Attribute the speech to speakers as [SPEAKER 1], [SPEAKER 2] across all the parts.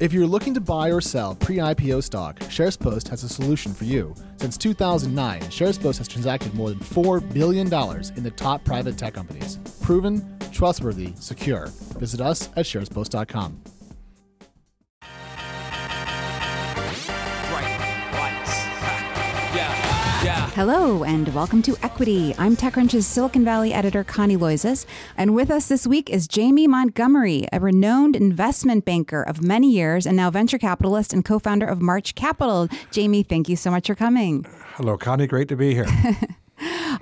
[SPEAKER 1] If you're looking to buy or sell pre IPO stock, SharesPost has a solution for you. Since 2009, SharesPost has transacted more than $4 billion in the top private tech companies. Proven, trustworthy, secure. Visit us at sharespost.com.
[SPEAKER 2] Hello, and welcome to Equity. I'm TechCrunch's Silicon Valley editor, Connie Loizos. And with us this week is Jamie Montgomery, a renowned investment banker of many years and now venture capitalist and co founder of March Capital. Jamie, thank you so much for coming.
[SPEAKER 3] Hello, Connie. Great to be here.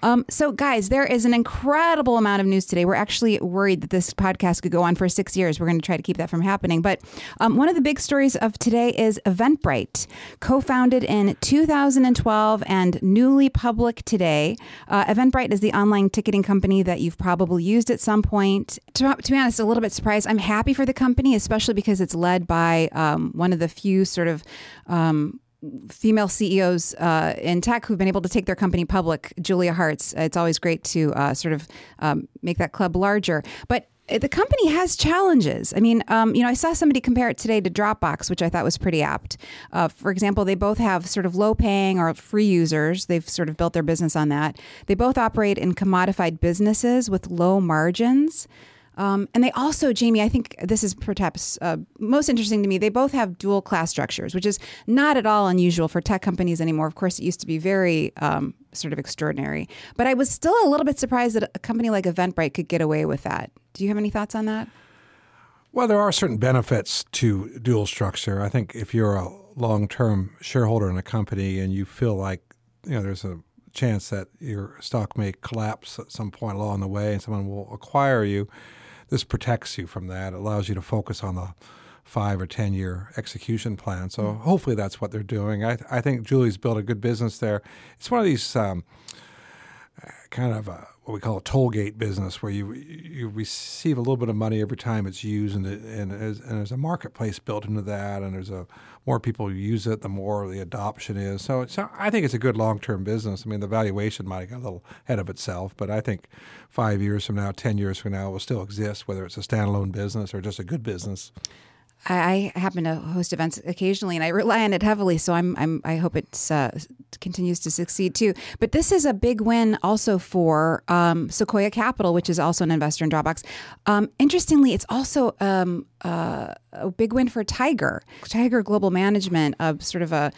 [SPEAKER 2] Um, so, guys, there is an incredible amount of news today. We're actually worried that this podcast could go on for six years. We're going to try to keep that from happening. But um, one of the big stories of today is Eventbrite, co founded in 2012 and newly public today. Uh, Eventbrite is the online ticketing company that you've probably used at some point. To, to be honest, a little bit surprised. I'm happy for the company, especially because it's led by um, one of the few sort of um, female CEOs uh, in tech who've been able to take their company public, Julia Hartz. It's always great to uh, sort of um, make that club larger. But the company has challenges. I mean, um, you know, I saw somebody compare it today to Dropbox, which I thought was pretty apt. Uh, for example, they both have sort of low paying or free users. They've sort of built their business on that. They both operate in commodified businesses with low margins. Um, and they also, Jamie, I think this is perhaps uh, most interesting to me. They both have dual class structures, which is not at all unusual for tech companies anymore. Of course, it used to be very um, sort of extraordinary. But I was still a little bit surprised that a company like Eventbrite could get away with that. Do you have any thoughts on that?
[SPEAKER 3] Well, there are certain benefits to dual structure. I think if you're a long term shareholder in a company and you feel like you know there's a chance that your stock may collapse at some point along the way and someone will acquire you this protects you from that. It allows you to focus on the five or 10 year execution plan. So mm-hmm. hopefully that's what they're doing. I, I think Julie's built a good business there. It's one of these um, kind of a, what we call a toll gate business where you you receive a little bit of money every time it's used and, and, and there's a marketplace built into that and there's a more people use it the more the adoption is. So, so I think it's a good long-term business. I mean the valuation might get a little ahead of itself but I think five years from now 10 years from now it will still exist whether it's a standalone business or just a good business
[SPEAKER 2] I happen to host events occasionally, and I rely on it heavily. So I'm, I'm I hope it uh, continues to succeed too. But this is a big win also for um, Sequoia Capital, which is also an investor in Dropbox. Um, interestingly, it's also um, uh, a big win for Tiger, Tiger Global Management, a sort of a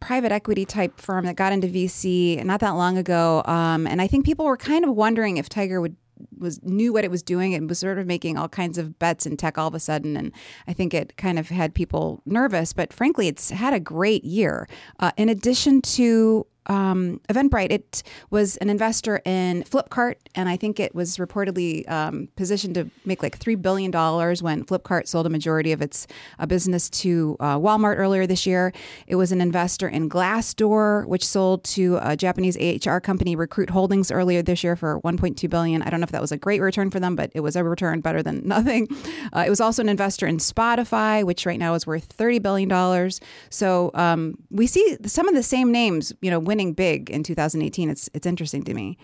[SPEAKER 2] private equity type firm that got into VC not that long ago. Um, and I think people were kind of wondering if Tiger would was knew what it was doing and was sort of making all kinds of bets in tech all of a sudden. And i think it kind of had people nervous but frankly it's had a great year. Uh, in addition to um, Eventbrite, it was an investor in Flipkart, and I think it was reportedly um, positioned to make like $3 billion when Flipkart sold a majority of its uh, business to uh, Walmart earlier this year. It was an investor in Glassdoor, which sold to a Japanese HR company, Recruit Holdings, earlier this year for 1.2 billion. I don't know if that was a great return for them, but it was a return better than nothing. Uh, it was also an investor in Spotify, which right now is worth $30 billion. So um, we see some of the same names, you know, winning big in 2018. It's it's interesting to me.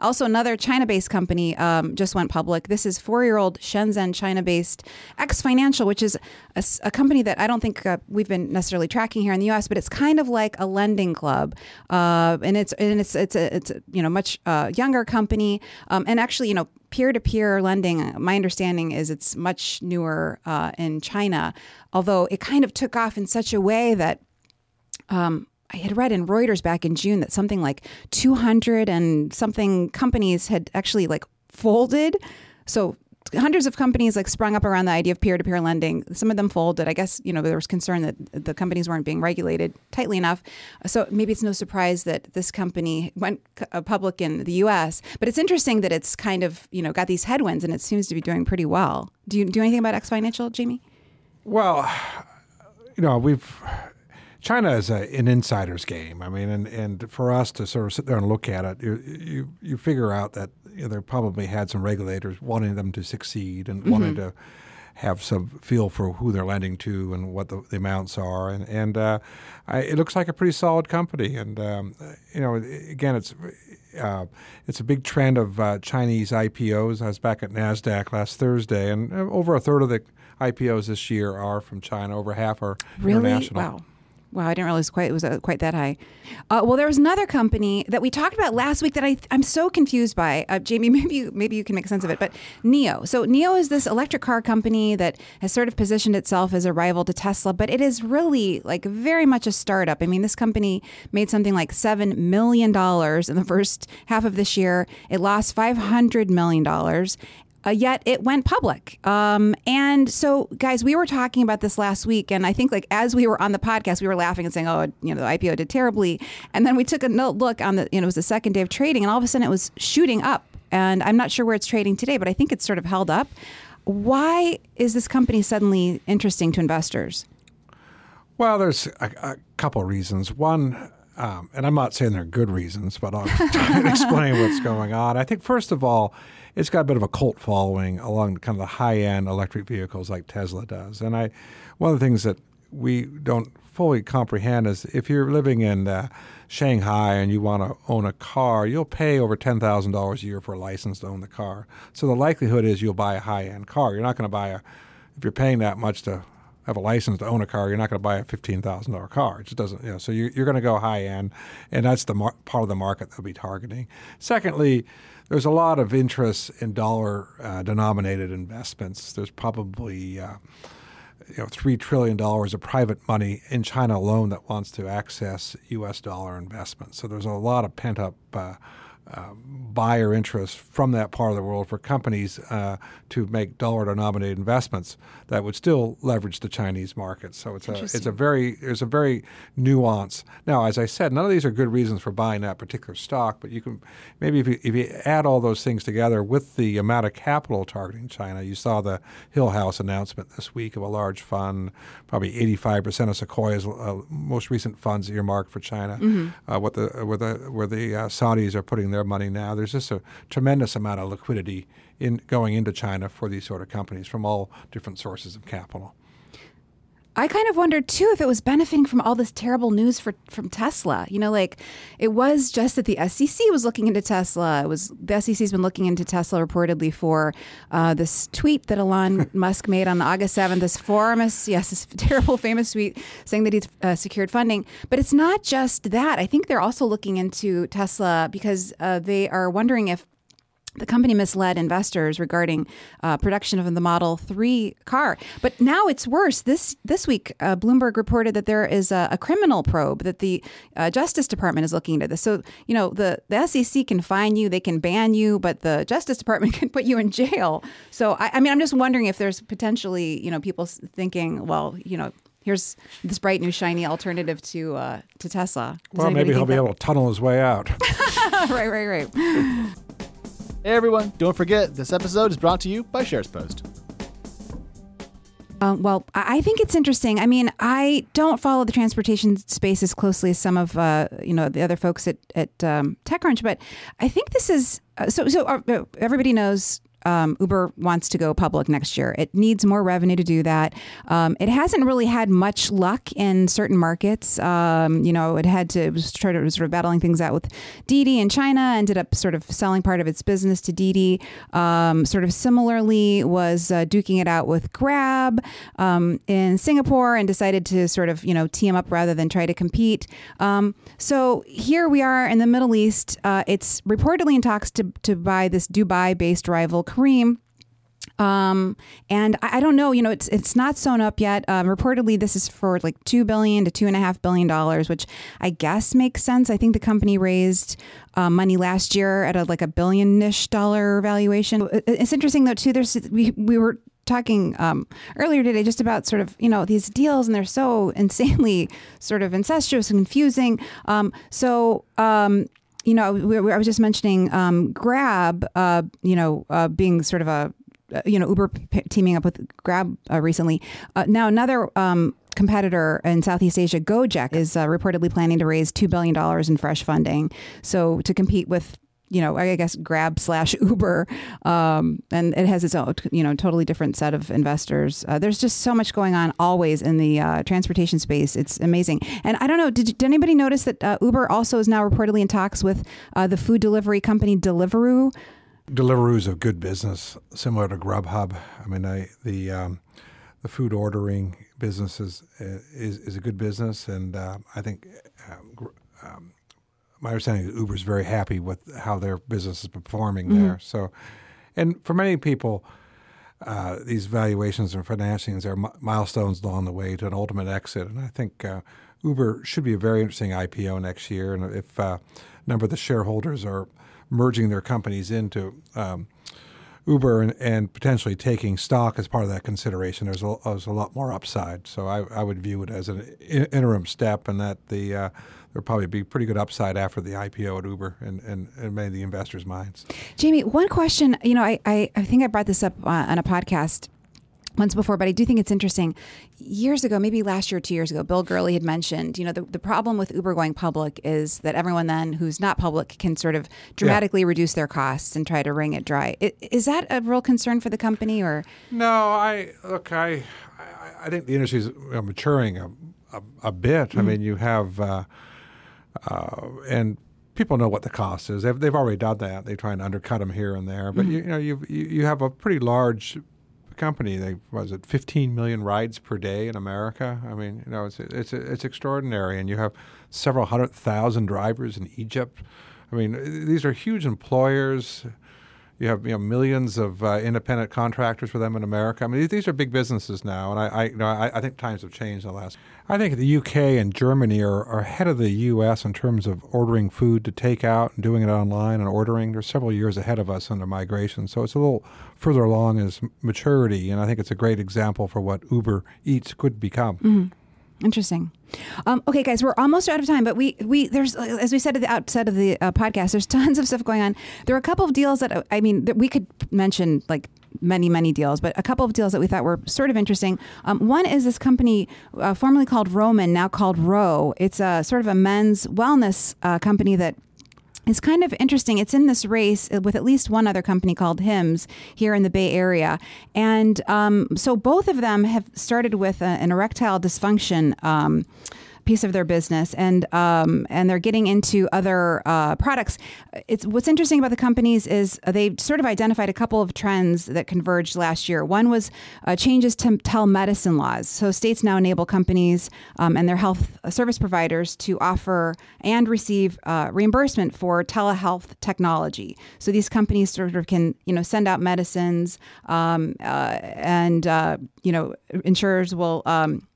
[SPEAKER 2] Also, another China based company um, just went public. This is four year old Shenzhen China based X Financial, which is a, a, company that I don't think uh, we've been necessarily tracking here in the US, but it's kind of like a lending club. Uh, and it's and it's it's a, it's a, you know much uh, younger company. Um, and actually, you know, peer to peer lending, my understanding is it's much newer uh, in China, although it kind of took off in such a way that. Um, I had read in Reuters back in June that something like 200 and something companies had actually like folded. So hundreds of companies like sprung up around the idea of peer-to-peer lending. Some of them folded. I guess you know there was concern that the companies weren't being regulated tightly enough. So maybe it's no surprise that this company went uh, public in the U.S. But it's interesting that it's kind of you know got these headwinds and it seems to be doing pretty well. Do you do anything about X Financial, Jamie?
[SPEAKER 3] Well, you know we've China is a, an insider's game. I mean, and, and for us to sort of sit there and look at it, you you, you figure out that you know, they probably had some regulators wanting them to succeed and mm-hmm. wanting to have some feel for who they're lending to and what the, the amounts are. And, and uh, I, it looks like a pretty solid company. And, um, you know, again, it's uh, it's a big trend of uh, Chinese IPOs. I was back at NASDAQ last Thursday, and over a third of the IPOs this year are from China. Over half are
[SPEAKER 2] really?
[SPEAKER 3] international.
[SPEAKER 2] Wow. Wow, I didn't realize quite it was uh, quite that high. Uh, well, there was another company that we talked about last week that I I'm so confused by. Uh, Jamie, maybe you, maybe you can make sense of it. But NIO, So NIO is this electric car company that has sort of positioned itself as a rival to Tesla, but it is really like very much a startup. I mean, this company made something like seven million dollars in the first half of this year. It lost five hundred million dollars, uh, yet it went public. Um, and so, guys, we were talking about this last week, and I think like as we were on the podcast, we were laughing and saying, "Oh, you know, the IPO did terribly." And then we took a look on the, you know, it was the second day of trading, and all of a sudden it was shooting up. And I'm not sure where it's trading today, but I think it's sort of held up. Why is this company suddenly interesting to investors?
[SPEAKER 3] Well, there's a, a couple reasons. One, um, and I'm not saying they're good reasons, but I'll explain what's going on. I think first of all, it's got a bit of a cult following along kind of the high end electric vehicles like Tesla does. And I, one of the things that we don't fully comprehend is if you're living in uh, Shanghai and you want to own a car, you'll pay over ten thousand dollars a year for a license to own the car. So the likelihood is you'll buy a high end car. You're not going to buy a if you're paying that much to have a license to own a car, you're not going to buy a fifteen thousand dollar car. It just doesn't. You know, so you're, you're going to go high end, and that's the mar- part of the market they'll be targeting. Secondly there's a lot of interest in dollar uh, denominated investments. There's probably uh, you know three trillion dollars of private money in China alone that wants to access U.S. dollar investments. So there's a lot of pent up. Uh, uh, buyer interest from that part of the world for companies uh, to make dollar-denominated investments that would still leverage the Chinese market. So it's a it's a very there's a very nuance. Now, as I said, none of these are good reasons for buying that particular stock, but you can maybe if you, if you add all those things together with the amount of capital targeting China, you saw the Hillhouse announcement this week of a large fund, probably 85% of Sequoia's uh, most recent funds earmarked for China. Mm-hmm. Uh, what the where the where the uh, Saudis are putting their money now. There's just a tremendous amount of liquidity in going into China for these sort of companies from all different sources of capital.
[SPEAKER 2] I kind of wondered too if it was benefiting from all this terrible news for from Tesla. You know, like it was just that the SEC was looking into Tesla. It was the SEC's been looking into Tesla reportedly for uh, this tweet that Elon Musk made on August seventh. This famous, yes, this terrible, famous tweet saying that he's uh, secured funding. But it's not just that. I think they're also looking into Tesla because uh, they are wondering if the company misled investors regarding uh, production of the Model 3 car. But now it's worse. This this week, uh, Bloomberg reported that there is a, a criminal probe that the uh, Justice Department is looking into this. So, you know, the, the SEC can fine you, they can ban you, but the Justice Department can put you in jail. So, I, I mean, I'm just wondering if there's potentially, you know, people thinking, well, you know, here's this bright new shiny alternative to uh, to Tesla.
[SPEAKER 3] Does well, maybe he'll that? be able to tunnel his way out.
[SPEAKER 2] right, right, right.
[SPEAKER 1] Hey everyone, don't forget this episode is brought to you by SharesPost.
[SPEAKER 2] Um, well, I think it's interesting. I mean, I don't follow the transportation space as closely as some of uh, you know the other folks at at um, TechCrunch, but I think this is uh, so. So uh, everybody knows um, Uber wants to go public next year. It needs more revenue to do that. Um, it hasn't really had much luck in certain markets. Um, you know, it had to it try to sort of battling things out with Didi in China. Ended up sort of selling part of its business to Didi. Um, sort of similarly was uh, duking it out with Grab um, in Singapore and decided to sort of you know team up rather than try to compete. Um, so here we are in the Middle East. Uh, it's reportedly in talks to to buy this Dubai-based rival Careem. Um, and I, I, don't know, you know, it's it's not sewn up yet. Um, reportedly, this is for like two billion to two and a half billion dollars, which I guess makes sense. I think the company raised uh, money last year at a like a billion-ish dollar valuation. It's interesting though too. There's we we were talking um, earlier today just about sort of you know these deals and they're so insanely sort of incestuous and confusing. Um, so um, you know, we, we, I was just mentioning um, Grab, uh, you know, uh, being sort of a, uh, you know, Uber p- teaming up with Grab uh, recently. Uh, now, another um, competitor in Southeast Asia, Gojek, is uh, reportedly planning to raise $2 billion in fresh funding. So to compete with you know, I guess Grab slash Uber, um, and it has its own, you know, totally different set of investors. Uh, there's just so much going on always in the uh, transportation space. It's amazing. And I don't know, did, did anybody notice that uh, Uber also is now reportedly in talks with uh, the food delivery company Deliveroo?
[SPEAKER 3] Deliveroo is a good business, similar to Grubhub. I mean, I, the um, the food ordering business is is, is a good business, and uh, I think um, my understanding is Uber is very happy with how their business is performing mm-hmm. there. So, and for many people, uh, these valuations and financings are milestones along the way to an ultimate exit. And I think uh, Uber should be a very interesting IPO next year. And if uh, a number of the shareholders are merging their companies into um, Uber and, and, potentially taking stock as part of that consideration, there's a, there's a lot more upside. So I, I would view it as an interim step, and that the uh, there'll probably be pretty good upside after the IPO at Uber and, and, and many of the investors' minds.
[SPEAKER 2] Jamie, one question. You know, I, I, I think I brought this up uh, on a podcast once before, but I do think it's interesting. Years ago, maybe last year, two years ago, Bill Gurley had mentioned, you know, the, the problem with Uber going public is that everyone then who's not public can sort of dramatically yeah. reduce their costs and try to wring it dry. Is that a real concern for the company, or?
[SPEAKER 3] No, I look, I, I, I think the industry is maturing a, a, a bit. Mm-hmm. I mean, you have, uh, uh, and people know what the cost is. They've, they've already done that. They try and undercut them here and there. But mm-hmm. you, you, know, you you have a pretty large company. They was it 15 million rides per day in America. I mean, you know, it's it's it's extraordinary, and you have several hundred thousand drivers in Egypt. I mean, these are huge employers. You have you know millions of uh, independent contractors for them in America. I mean, these are big businesses now, and I, I you know I, I, think times have changed in the last. I think the UK and Germany are, are ahead of the US in terms of ordering food to take out and doing it online and ordering. They're several years ahead of us under migration, so it's a little further along as maturity, and I think it's a great example for what Uber Eats could become.
[SPEAKER 2] Mm-hmm. Interesting. Um, okay, guys, we're almost out of time, but we we there's as we said at the outset of the uh, podcast, there's tons of stuff going on. There are a couple of deals that I mean that we could mention like many many deals, but a couple of deals that we thought were sort of interesting. Um, one is this company uh, formerly called Roman, now called Ro. It's a sort of a men's wellness uh, company that it's kind of interesting. It's in this race with at least one other company called Hims here in the Bay Area. And um, so both of them have started with a, an erectile dysfunction. Um, piece of their business, and um, and they're getting into other uh, products. It's what's interesting about the companies is they sort of identified a couple of trends that converged last year. One was uh, changes to telemedicine laws. So states now enable companies um, and their health service providers to offer and receive uh, reimbursement for telehealth technology. So these companies sort of can you know send out medicines um, uh, and uh, you know insurers will um,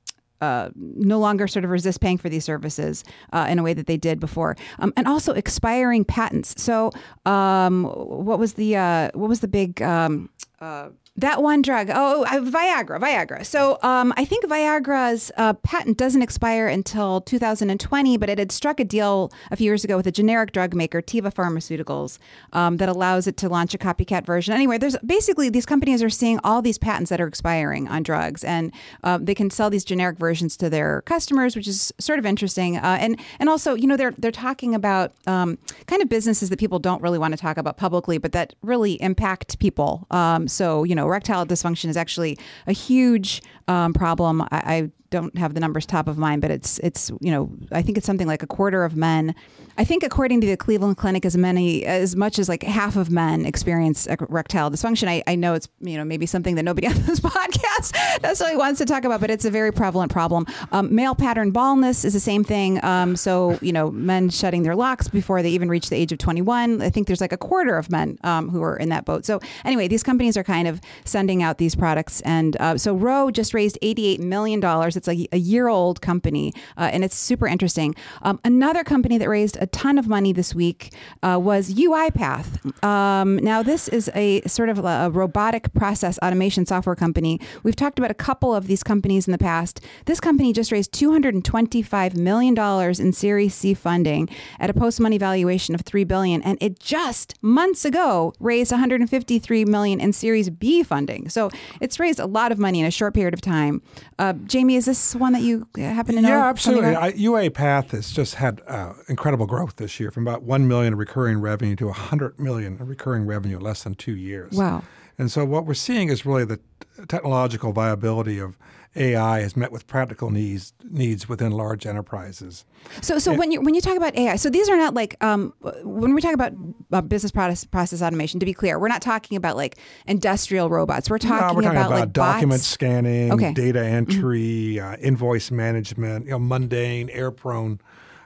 [SPEAKER 2] uh, no longer sort of resist paying for these services uh, in a way that they did before, um, and also expiring patents. So, um, what was the uh, what was the big um, uh, that one drug, oh, Viagra, Viagra. So um, I think Viagra's uh, patent doesn't expire until 2020, but it had struck a deal a few years ago with a generic drug maker, Teva Pharmaceuticals, um, that allows it to launch a copycat version. Anyway, there's basically these companies are seeing all these patents that are expiring on drugs, and uh, they can sell these generic versions to their customers, which is sort of interesting. Uh, and and also, you know, they're they're talking about um, kind of businesses that people don't really want to talk about publicly, but that really impact people. Um, so you know erectile dysfunction is actually a huge um, problem. I, I, don't have the numbers top of mind, but it's it's you know I think it's something like a quarter of men. I think according to the Cleveland Clinic, as many as much as like half of men experience erectile dysfunction. I, I know it's you know maybe something that nobody on this podcast necessarily wants to talk about, but it's a very prevalent problem. Um, male pattern baldness is the same thing. Um, so you know men shedding their locks before they even reach the age of 21. I think there's like a quarter of men um, who are in that boat. So anyway, these companies are kind of sending out these products, and uh, so Ro just raised 88 million dollars it's like a year old company, uh, and it's super interesting. Um, another company that raised a ton of money this week uh, was UiPath. Um, now, this is a sort of a robotic process automation software company. We've talked about a couple of these companies in the past. This company just raised $225 million in Series C funding at a post money valuation of 3 billion, and it just months ago raised 153 million in Series B funding. So it's raised a lot of money in a short period of time. Uh, Jamie, is this one that you happen to know?
[SPEAKER 3] Yeah, absolutely. I, UiPath has just had uh, incredible growth this year, from about one million of recurring revenue to hundred million of recurring revenue in less than two years.
[SPEAKER 2] Wow.
[SPEAKER 3] And so what we're seeing is really the technological viability of AI has met with practical needs needs within large enterprises.
[SPEAKER 2] So, so when you when you talk about AI, so these are not like um, when we talk about uh, business process process automation. To be clear, we're not talking about like industrial robots. We're talking,
[SPEAKER 3] no, we're talking
[SPEAKER 2] about,
[SPEAKER 3] about,
[SPEAKER 2] like
[SPEAKER 3] document
[SPEAKER 2] bots.
[SPEAKER 3] scanning,
[SPEAKER 2] Okay. Mm-hmm.
[SPEAKER 3] data entry, uh, invoice management, you know, mundane, air prone.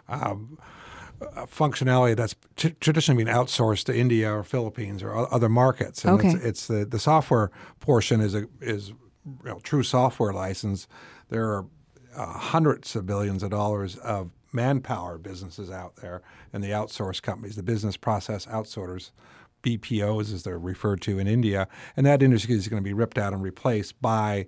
[SPEAKER 3] Um, functionality that's t- traditionally been outsourced to India or Philippines or o- other markets. And
[SPEAKER 2] Okay.
[SPEAKER 3] it's, it's the, the software portion is a is you know, true software license. There are uh, hundreds of billions of dollars of manpower businesses out there, and the outsource companies, the business process outsourcers, BPOs as they're referred to in India, and that industry is going to be ripped out and replaced by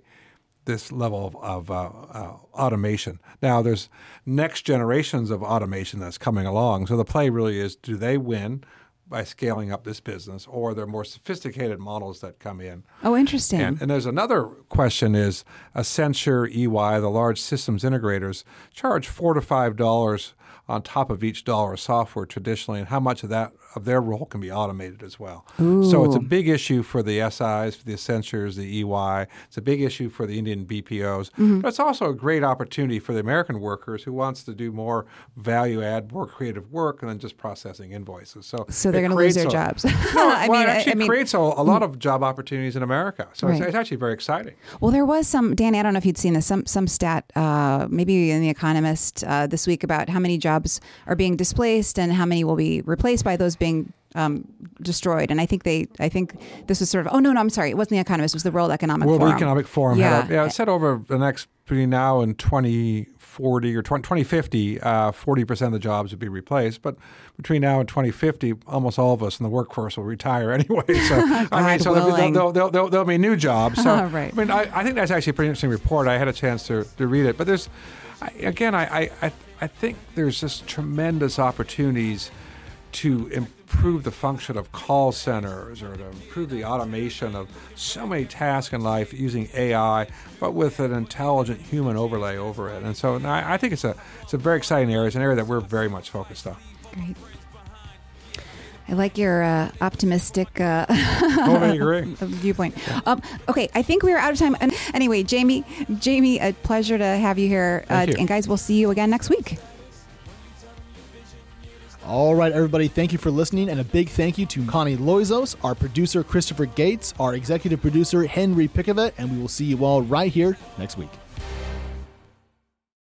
[SPEAKER 3] this level of, of uh, uh, automation. Now, there's next generations of automation that's coming along. So the play really is: do they win by scaling up this business, or are there more sophisticated models that come in?
[SPEAKER 2] Oh, interesting.
[SPEAKER 3] And, and there's another question: is Accenture, EY, the large systems integrators, charge four to five dollars on top of each dollar of software traditionally, and how much of that of their role can be automated as well. So it's a big issue for the SIs, for the Accentures, the EY. It's a big issue for the Indian BPOs,
[SPEAKER 2] Mm-hmm.
[SPEAKER 3] but it's also a great opportunity for the American workers who wants to do more value add, more creative work, and then just processing invoices. So
[SPEAKER 2] so they're going to lose their
[SPEAKER 3] a-
[SPEAKER 2] jobs.
[SPEAKER 3] no,
[SPEAKER 2] I
[SPEAKER 3] well,
[SPEAKER 2] mean,
[SPEAKER 3] it actually
[SPEAKER 2] I mean,
[SPEAKER 3] creates a, a lot of job opportunities in America. So it's, it's actually very exciting.
[SPEAKER 2] Well, there was some, Danny, I don't know if you'd seen this, some some stat, uh, maybe in The Economist uh, this week about how many jobs are being displaced and how many will be replaced by those being um, destroyed. And I think they, I think this was sort of, oh, no, no, I'm sorry. It wasn't The Economist. It was the World Economic
[SPEAKER 3] World
[SPEAKER 2] Forum.
[SPEAKER 3] Economic Forum
[SPEAKER 2] Yeah.
[SPEAKER 3] a, yeah, it said over the next between now and 2040 or 20, 2050, uh, 40% of the jobs would be replaced. But between now and 2050, almost all of us in the workforce will retire anyway. So, I mean, so there'll, be- there'll, there'll, there'll, there'll be new jobs. So,
[SPEAKER 2] Right.
[SPEAKER 3] I mean, I, I think that's actually a pretty interesting report. I had a chance to, to read it. But there's, I, again, I, I, I- think there's just tremendous opportunities to improve the function of call centers or to improve the automation of so many tasks in life using AI, but with an intelligent human overlay over it. And so I, I think it's a it's a very exciting area. It's an area that we're very much focused on.
[SPEAKER 2] Great. I like your uh, optimistic uh,
[SPEAKER 3] Totally agree.
[SPEAKER 2] viewpoint. Um, okay, I think we are out of time. And anyway, Jamie, Jamie, a pleasure to have you here.
[SPEAKER 3] Thank
[SPEAKER 2] uh,
[SPEAKER 3] you.
[SPEAKER 2] And guys, we'll see you again next week.
[SPEAKER 1] All right, everybody, thank you for listening, and a big thank you to Connie Loizos, our producer Christopher Gates, our executive producer Henry Pickavet, and we will see you all right here next week.